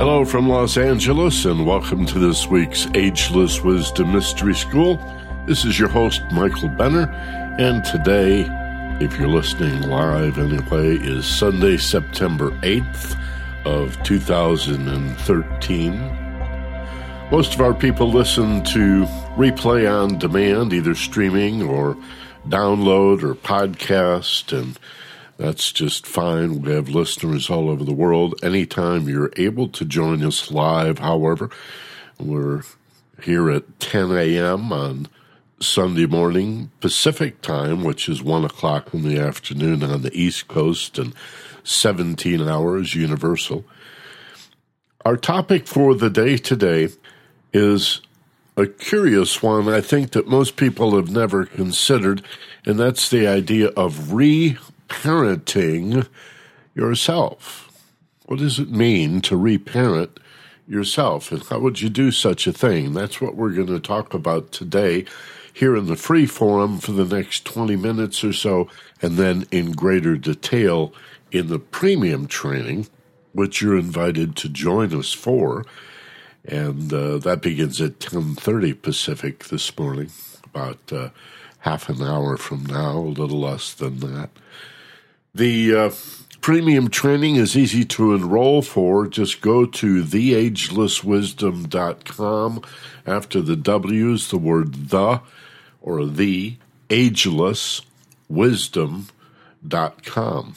Hello from Los Angeles, and welcome to this week's Ageless Wisdom Mystery School. This is your host, Michael Benner, and today, if you're listening live anyway, is Sunday, September 8th of 2013. Most of our people listen to replay on demand, either streaming or download or podcast, and that's just fine. We have listeners all over the world. Anytime you're able to join us live, however, we're here at 10 a.m. on Sunday morning Pacific time, which is 1 o'clock in the afternoon on the East Coast and 17 hours Universal. Our topic for the day today is a curious one I think that most people have never considered, and that's the idea of re parenting yourself. What does it mean to reparent yourself? And how would you do such a thing? That's what we're going to talk about today here in the free forum for the next 20 minutes or so, and then in greater detail in the premium training, which you're invited to join us for. And uh, that begins at 10.30 Pacific this morning, about uh, half an hour from now, a little less than that. The uh, premium training is easy to enroll for. Just go to theagelesswisdom.com. After the W's, the word the or the agelesswisdom.com.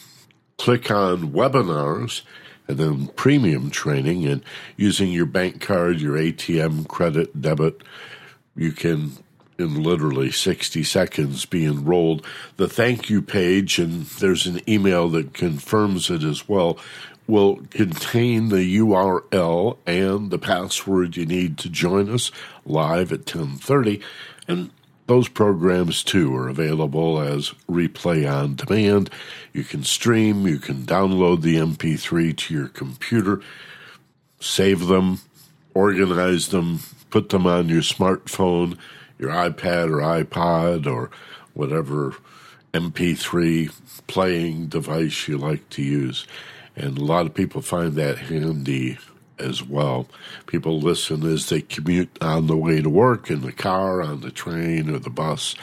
Click on webinars and then premium training and using your bank card, your ATM, credit, debit, you can in literally 60 seconds be enrolled. The thank you page, and there's an email that confirms it as well, will contain the URL and the password you need to join us live at 10:30 and those programs too are available as replay on demand. You can stream, you can download the MP3 to your computer, save them, organize them, put them on your smartphone your iPad or iPod or whatever MP3 playing device you like to use. And a lot of people find that handy as well. People listen as they commute on the way to work, in the car, on the train, or the bus,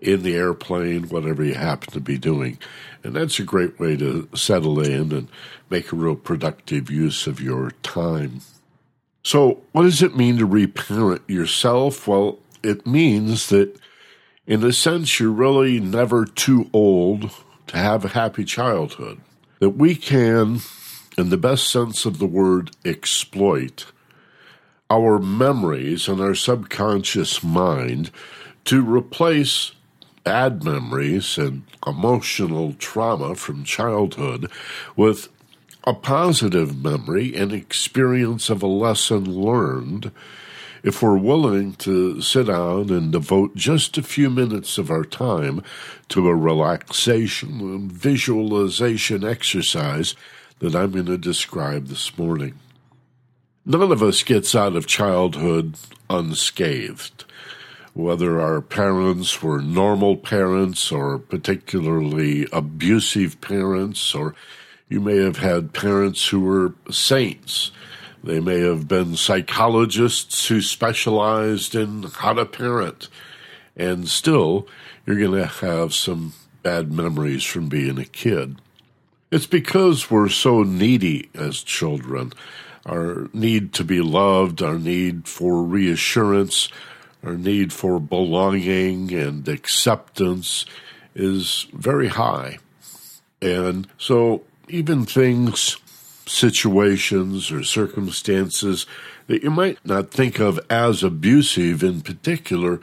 in the airplane, whatever you happen to be doing. And that's a great way to settle in and make a real productive use of your time. So, what does it mean to reparent yourself? Well, it means that, in a sense, you're really never too old to have a happy childhood. That we can, in the best sense of the word, exploit our memories and our subconscious mind to replace bad memories and emotional trauma from childhood with a positive memory and experience of a lesson learned if we're willing to sit down and devote just a few minutes of our time to a relaxation and visualization exercise that I'm going to describe this morning. None of us gets out of childhood unscathed. Whether our parents were normal parents or particularly abusive parents, or you may have had parents who were saints they may have been psychologists who specialized in how to parent. And still, you're going to have some bad memories from being a kid. It's because we're so needy as children. Our need to be loved, our need for reassurance, our need for belonging and acceptance is very high. And so even things situations or circumstances that you might not think of as abusive in particular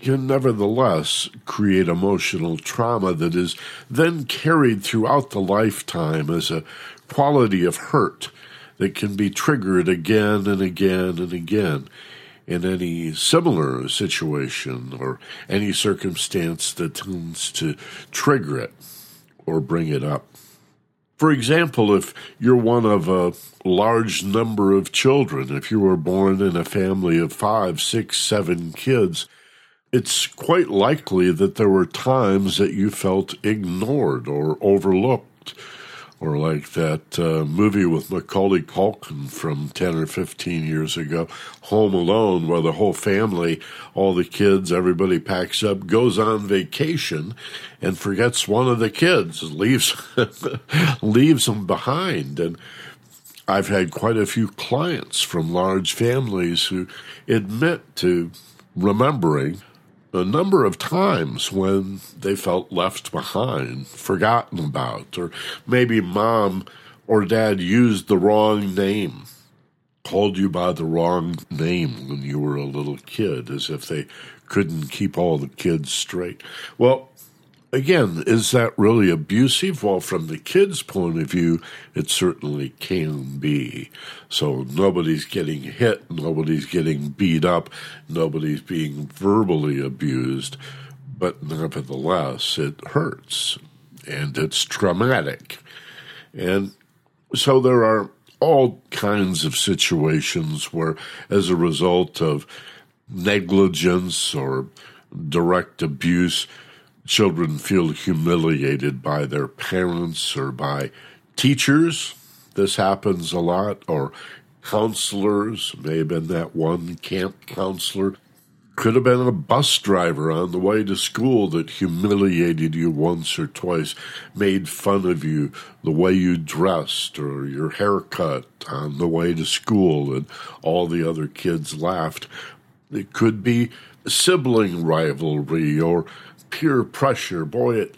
can nevertheless create emotional trauma that is then carried throughout the lifetime as a quality of hurt that can be triggered again and again and again in any similar situation or any circumstance that tends to trigger it or bring it up. For example, if you're one of a large number of children, if you were born in a family of five, six, seven kids, it's quite likely that there were times that you felt ignored or overlooked, or like that uh, movie with Macaulay Culkin from 10 or 15 years ago, Home Alone, where the whole family, all the kids, everybody packs up, goes on vacation, and forgets one of the kids, leaves, leaves them behind. And I've had quite a few clients from large families who admit to remembering a number of times when they felt left behind, forgotten about, or maybe mom or dad used the wrong name, called you by the wrong name when you were a little kid, as if they couldn't keep all the kids straight. Well, again, is that really abusive? Well, from the kid's point of view, it certainly can be. So nobody's getting hit, nobody's getting beat up, nobody's being verbally abused, but nevertheless, it hurts and it's traumatic. And so there are all kinds of situations where, as a result of negligence or direct abuse, children feel humiliated by their parents or by teachers. This happens a lot, or counselors. May have been that one camp counselor. Could have been a bus driver on the way to school that humiliated you once or twice, made fun of you, the way you dressed or your haircut on the way to school, and all the other kids laughed. It could be sibling rivalry or peer pressure, boy, it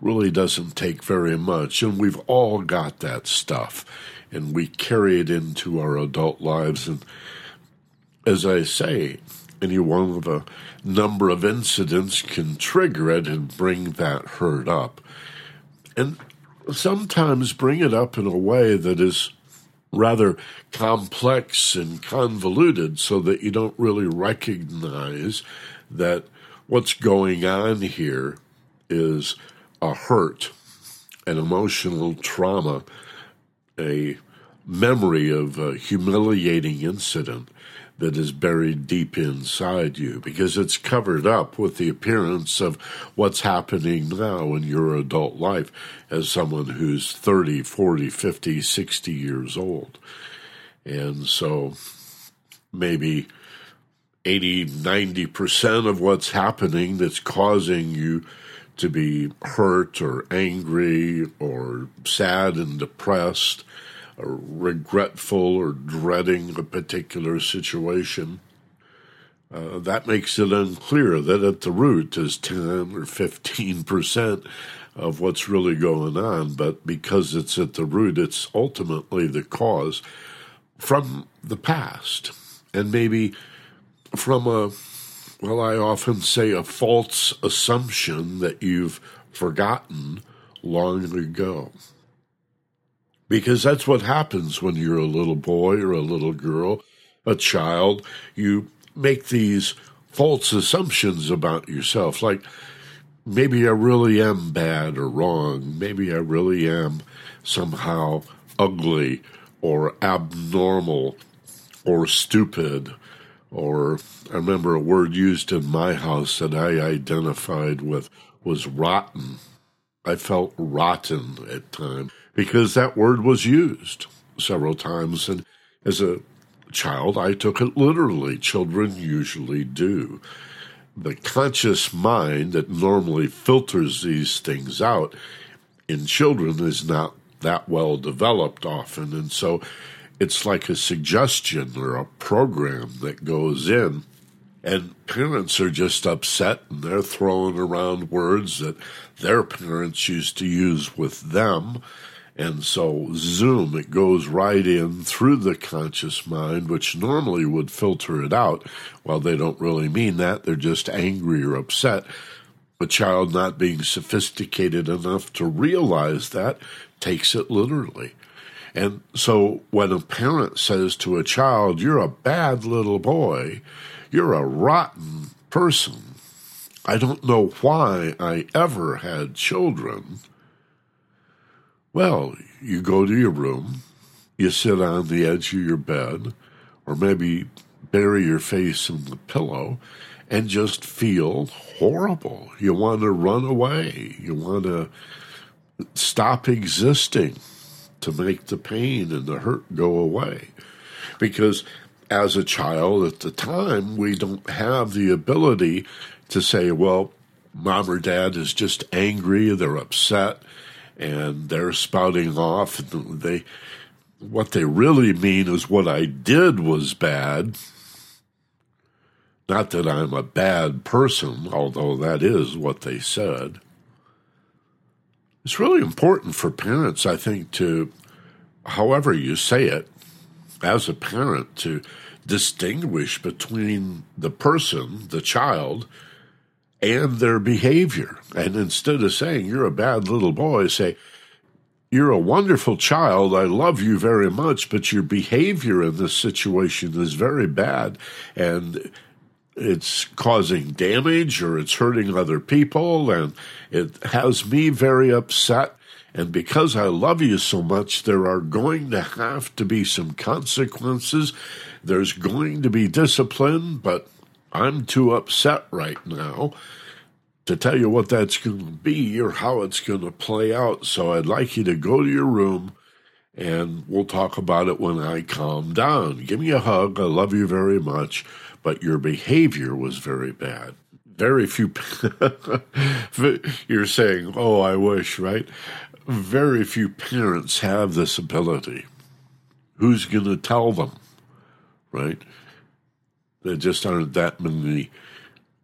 really doesn't take very much. And we've all got that stuff. And we carry it into our adult lives. And as I say, any one of a number of incidents can trigger it and bring that hurt up. And sometimes bring it up in a way that is rather complex and convoluted so that you don't really recognize that what's going on here is a hurt, an emotional trauma, a memory of a humiliating incident that is buried deep inside you because it's covered up with the appearance of what's happening now in your adult life as someone who's 30, 40, 50, 60 years old. And so maybe 80, 90% of what's happening that's causing you to be hurt or angry or sad and depressed or regretful or dreading a particular situation. Uh, that makes it unclear that at the root is 10 or 15% of what's really going on, but because it's at the root, it's ultimately the cause from the past. And maybe from a, well, I often say a false assumption that you've forgotten long ago. Because that's what happens when you're a little boy or a little girl, a child. You make these false assumptions about yourself, like maybe I really am bad or wrong. Maybe I really am somehow ugly or abnormal or stupid or I remember a word used in my house that I identified with was rotten. I felt rotten at times because that word was used several times. And as a child, I took it literally. Children usually do. The conscious mind that normally filters these things out in children is not that well developed often. And so it's like a suggestion or a program that goes in. And parents are just upset and they're throwing around words that their parents used to use with them. And so, zoom, it goes right in through the conscious mind, which normally would filter it out. Well, they don't really mean that. They're just angry or upset. A child not being sophisticated enough to realize that takes it literally. And so when a parent says to a child, You're a bad little boy, you're a rotten person, I don't know why I ever had children. Well, you go to your room, you sit on the edge of your bed, or maybe bury your face in the pillow and just feel horrible. You want to run away. You want to stop existing to make the pain and the hurt go away. Because as a child at the time, we don't have the ability to say, well, mom or dad is just angry, they're upset, and they're spouting off. They, what they really mean is what I did was bad. Not that I'm a bad person, although that is what they said. It's really important for parents, I think, to, however you say it, as a parent, to distinguish between the person, the child, and their behavior. And instead of saying, you're a bad little boy, say, you're a wonderful child. I love you very much, but your behavior in this situation is very bad and it's causing damage or it's hurting other people and it has me very upset. And because I love you so much, there are going to have to be some consequences. There's going to be discipline, but I'm too upset right now to tell you what that's going to be or how it's going to play out. So I'd like you to go to your room and we'll talk about it when I calm down. Give me a hug. I love you very much, but your behavior was very bad. Very few, you're saying, oh, I wish, right? Very few parents have this ability. Who's going to tell them, right? There just aren't that many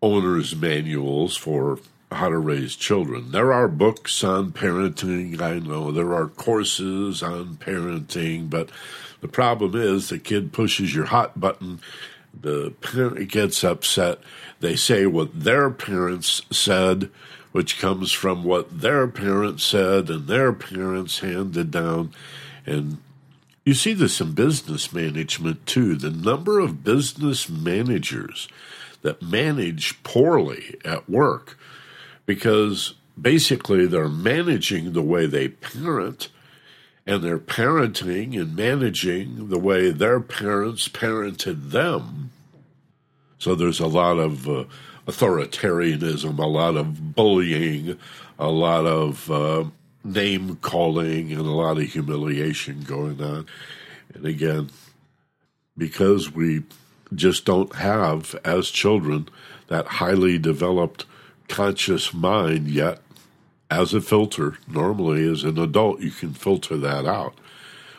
owner's manuals for how to raise children. There are books on parenting, I know. There are courses on parenting, but the problem is the kid pushes your hot button, the parent gets upset. They say what their parents said, which comes from what their parents said and their parents handed down. And you see this in business management too. The number of business managers that manage poorly at work because basically they're managing the way they parent and they're parenting and managing the way their parents parented them. So there's a lot of uh, authoritarianism, a lot of bullying, a lot of uh, name calling, and a lot of humiliation going on. And again, because we just don't have, as children, that highly developed conscious mind yet as a filter. Normally, as an adult, you can filter that out.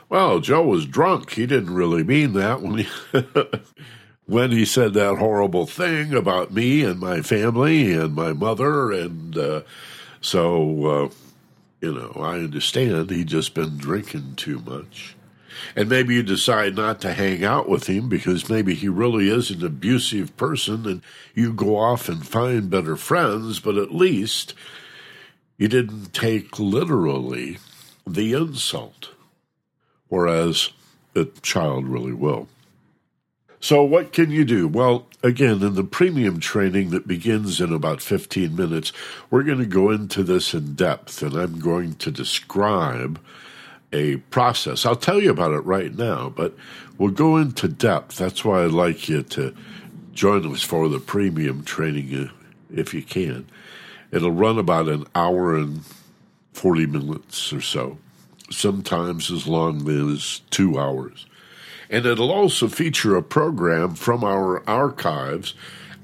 Well, Joe was drunk. He didn't really mean that when he. when he said that horrible thing about me and my family and my mother, and uh, so uh, you know, I understand he'd just been drinking too much. And maybe you decide not to hang out with him because maybe he really is an abusive person and you go off and find better friends, but at least you didn't take literally the insult, whereas a child really will. So, what can you do? Well, again, in the premium training that begins in about 15 minutes, we're going to go into this in depth and I'm going to describe a process. I'll tell you about it right now, but we'll go into depth. That's why I'd like you to join us for the premium training uh, if you can. It'll run about an hour and 40 minutes or so, sometimes as long as two hours. And it'll also feature a program from our archives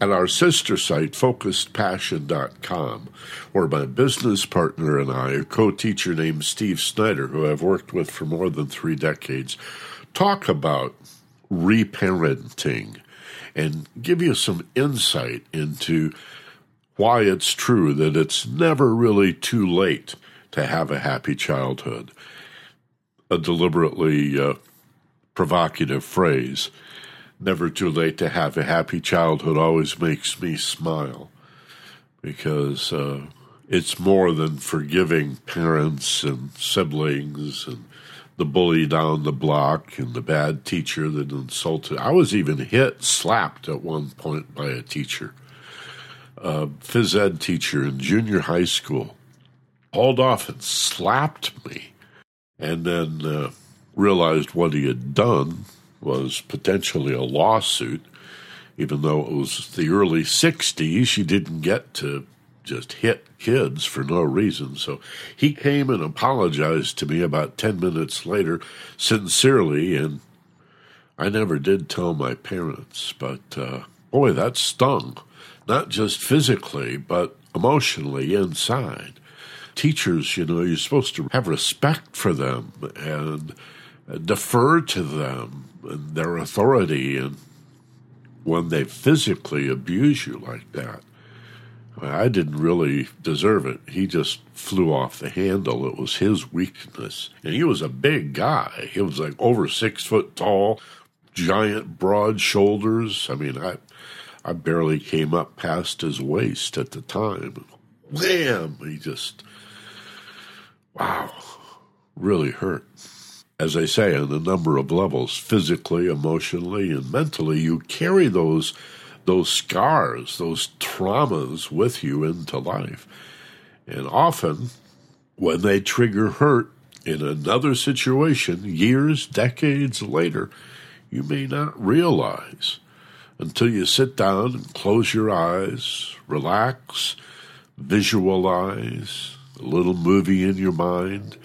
at our sister site, focusedpassion.com, where my business partner and I, a co teacher named Steve Snyder, who I've worked with for more than three decades, talk about reparenting and give you some insight into why it's true that it's never really too late to have a happy childhood. A deliberately uh, provocative phrase never too late to have a happy childhood always makes me smile because uh, it's more than forgiving parents and siblings and the bully down the block and the bad teacher that insulted. I was even hit, slapped at one point by a teacher, a phys ed teacher in junior high school, hauled off and slapped me, and then uh, realized what he had done was potentially a lawsuit, even though it was the early 60s. She didn't get to just hit kids for no reason. So he came and apologized to me about 10 minutes later, sincerely, and I never did tell my parents, but uh, boy, that stung. Not just physically, but emotionally inside. Teachers, you know, you're supposed to have respect for them and defer to them and their authority. And when they physically abuse you like that, I didn't really deserve it. He just flew off the handle. It was his weakness. And he was a big guy. He was like over six foot tall, giant, broad shoulders. I mean, I, I barely came up past his waist at the time. Wham! He just, wow, really hurt. As I say, on a number of levels, physically, emotionally, and mentally, you carry those those scars, those traumas with you into life. And often, when they trigger hurt in another situation, years, decades later, you may not realize until you sit down and close your eyes, relax, visualize a little movie in your mind,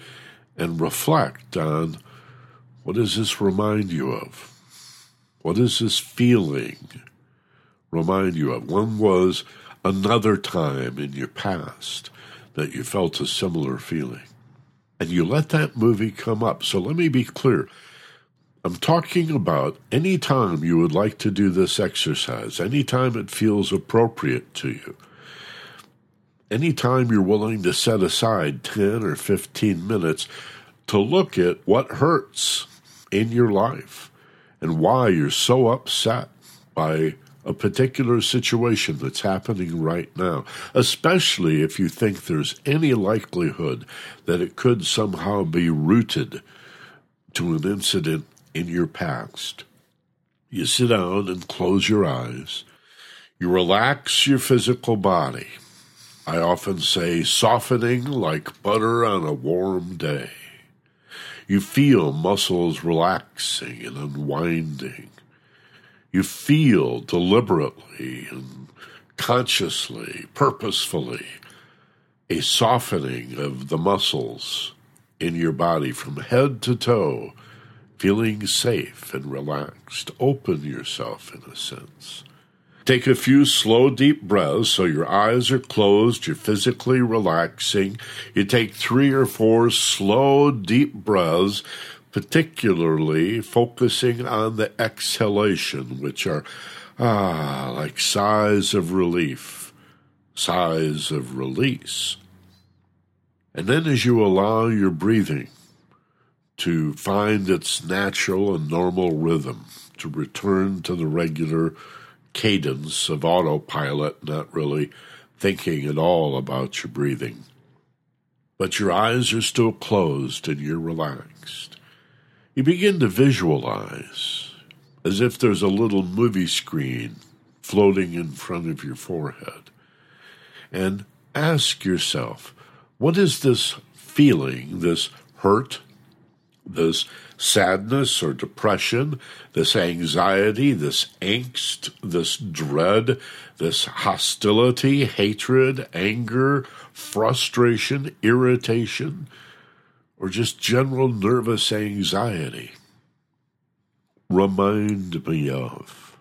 and reflect on what does this remind you of? What is this feeling? remind you of. One was another time in your past that you felt a similar feeling. And you let that movie come up. So let me be clear. I'm talking about any time you would like to do this exercise, anytime it feels appropriate to you, anytime you're willing to set aside 10 or 15 minutes to look at what hurts in your life and why you're so upset by a particular situation that's happening right now, especially if you think there's any likelihood that it could somehow be rooted to an incident in your past. You sit down and close your eyes. You relax your physical body. I often say softening like butter on a warm day. You feel muscles relaxing and unwinding. You feel deliberately and consciously, purposefully, a softening of the muscles in your body from head to toe, feeling safe and relaxed. Open yourself in a sense. Take a few slow, deep breaths so your eyes are closed, you're physically relaxing. You take three or four slow, deep breaths particularly focusing on the exhalation, which are ah, like sighs of relief, sighs of release. And then as you allow your breathing to find its natural and normal rhythm, to return to the regular cadence of autopilot, not really thinking at all about your breathing. But your eyes are still closed and you're relaxed you begin to visualize as if there's a little movie screen floating in front of your forehead. And ask yourself, what is this feeling, this hurt, this sadness or depression, this anxiety, this angst, this dread, this hostility, hatred, anger, frustration, irritation, or just general nervous anxiety remind me of?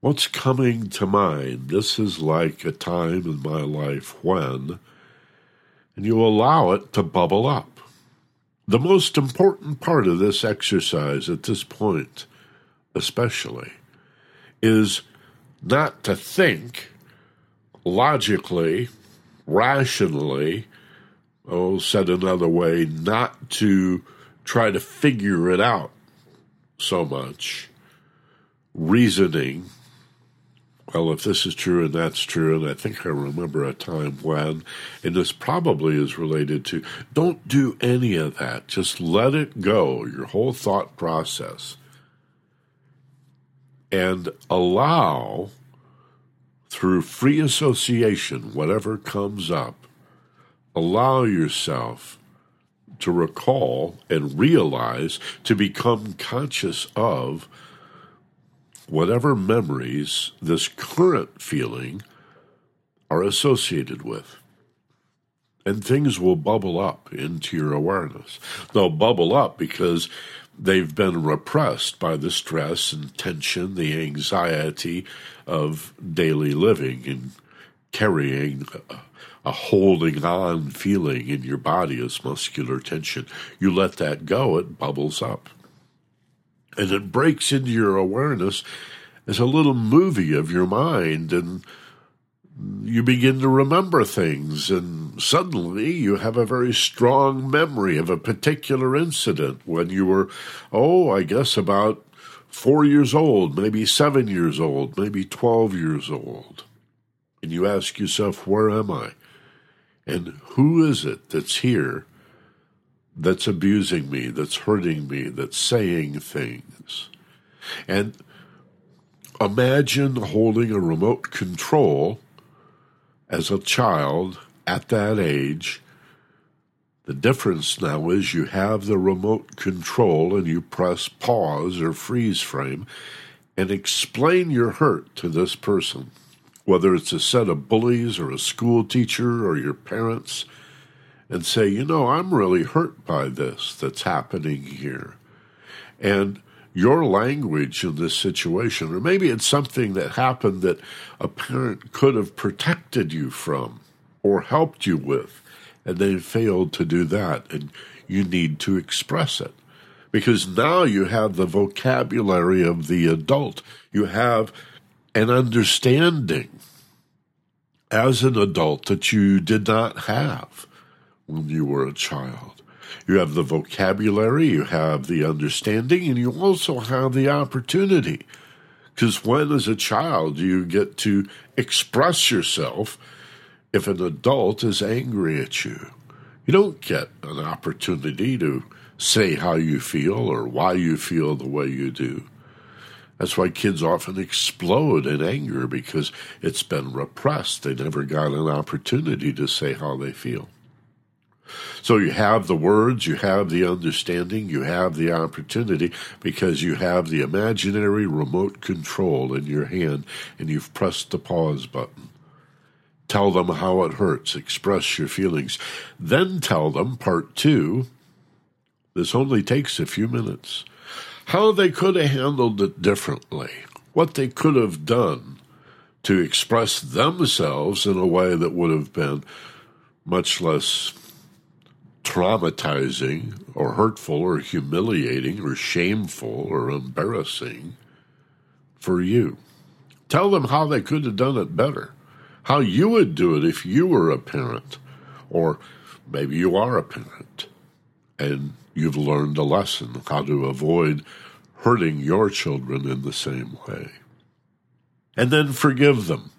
What's coming to mind? This is like a time in my life when, and you allow it to bubble up. The most important part of this exercise at this point, especially, is not to think logically, rationally, oh, said another way, not to try to figure it out so much. Reasoning, well, if this is true and that's true, and I think I remember a time when, and this probably is related to, don't do any of that. Just let it go, your whole thought process, and allow through free association, whatever comes up, allow yourself to recall and realize, to become conscious of whatever memories this current feeling are associated with. And things will bubble up into your awareness. They'll bubble up because they've been repressed by the stress and tension, the anxiety of daily living and carrying a, a holding on feeling in your body as muscular tension. You let that go, it bubbles up. And it breaks into your awareness as a little movie of your mind and you begin to remember things, and suddenly you have a very strong memory of a particular incident when you were, oh, I guess about four years old, maybe seven years old, maybe 12 years old. And you ask yourself, where am I? And who is it that's here that's abusing me, that's hurting me, that's saying things? And imagine holding a remote control as a child at that age. The difference now is you have the remote control and you press pause or freeze frame and explain your hurt to this person, whether it's a set of bullies or a school teacher or your parents, and say, you know, I'm really hurt by this that's happening here. And your language in this situation, or maybe it's something that happened that a parent could have protected you from or helped you with, and they failed to do that, and you need to express it. Because now you have the vocabulary of the adult. You have an understanding as an adult that you did not have when you were a child. You have the vocabulary, you have the understanding, and you also have the opportunity. Because when, as a child, you get to express yourself if an adult is angry at you, you don't get an opportunity to say how you feel or why you feel the way you do. That's why kids often explode in anger because it's been repressed. They never got an opportunity to say how they feel. So you have the words, you have the understanding, you have the opportunity because you have the imaginary remote control in your hand and you've pressed the pause button. Tell them how it hurts, express your feelings. Then tell them, part two, this only takes a few minutes, how they could have handled it differently, what they could have done to express themselves in a way that would have been much less traumatizing or hurtful or humiliating or shameful or embarrassing for you. Tell them how they could have done it better, how you would do it if you were a parent, or maybe you are a parent and you've learned a lesson how to avoid hurting your children in the same way. And then forgive them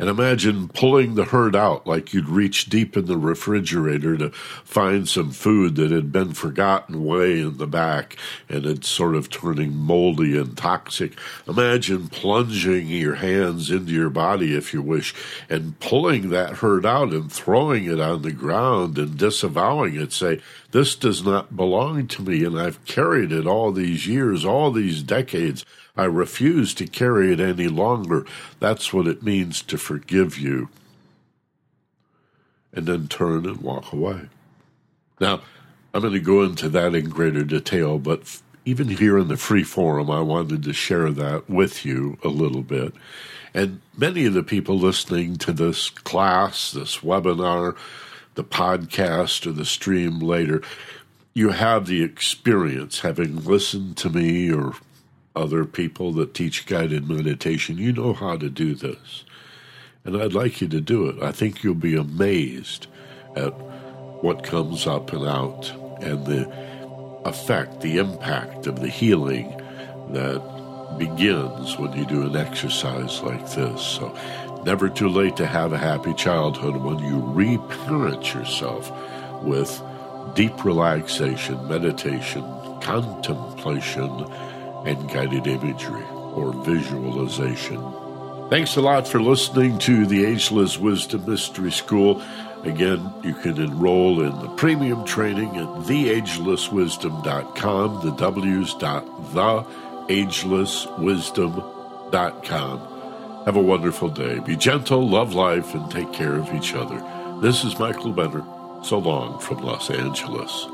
and imagine pulling the herd out like you'd reach deep in the refrigerator to find some food that had been forgotten way in the back and it's sort of turning moldy and toxic. Imagine plunging your hands into your body, if you wish, and pulling that herd out and throwing it on the ground and disavowing it. Say, this does not belong to me, and I've carried it all these years, all these decades. I refuse to carry it any longer. That's what it means to forgive you. And then turn and walk away. Now, I'm going to go into that in greater detail, but even here in the free forum, I wanted to share that with you a little bit. And many of the people listening to this class, this webinar, the podcast, or the stream later, you have the experience having listened to me or other people that teach guided meditation, you know how to do this. And I'd like you to do it. I think you'll be amazed at what comes up and out and the effect, the impact of the healing that begins when you do an exercise like this. So, never too late to have a happy childhood when you reparent yourself with deep relaxation, meditation, contemplation, and guided imagery or visualization. Thanks a lot for listening to the Ageless Wisdom Mystery School. Again, you can enroll in the premium training at theagelesswisdom.com, the W's dot theagelesswisdom.com. Have a wonderful day. Be gentle, love life, and take care of each other. This is Michael Benner. So long from Los Angeles.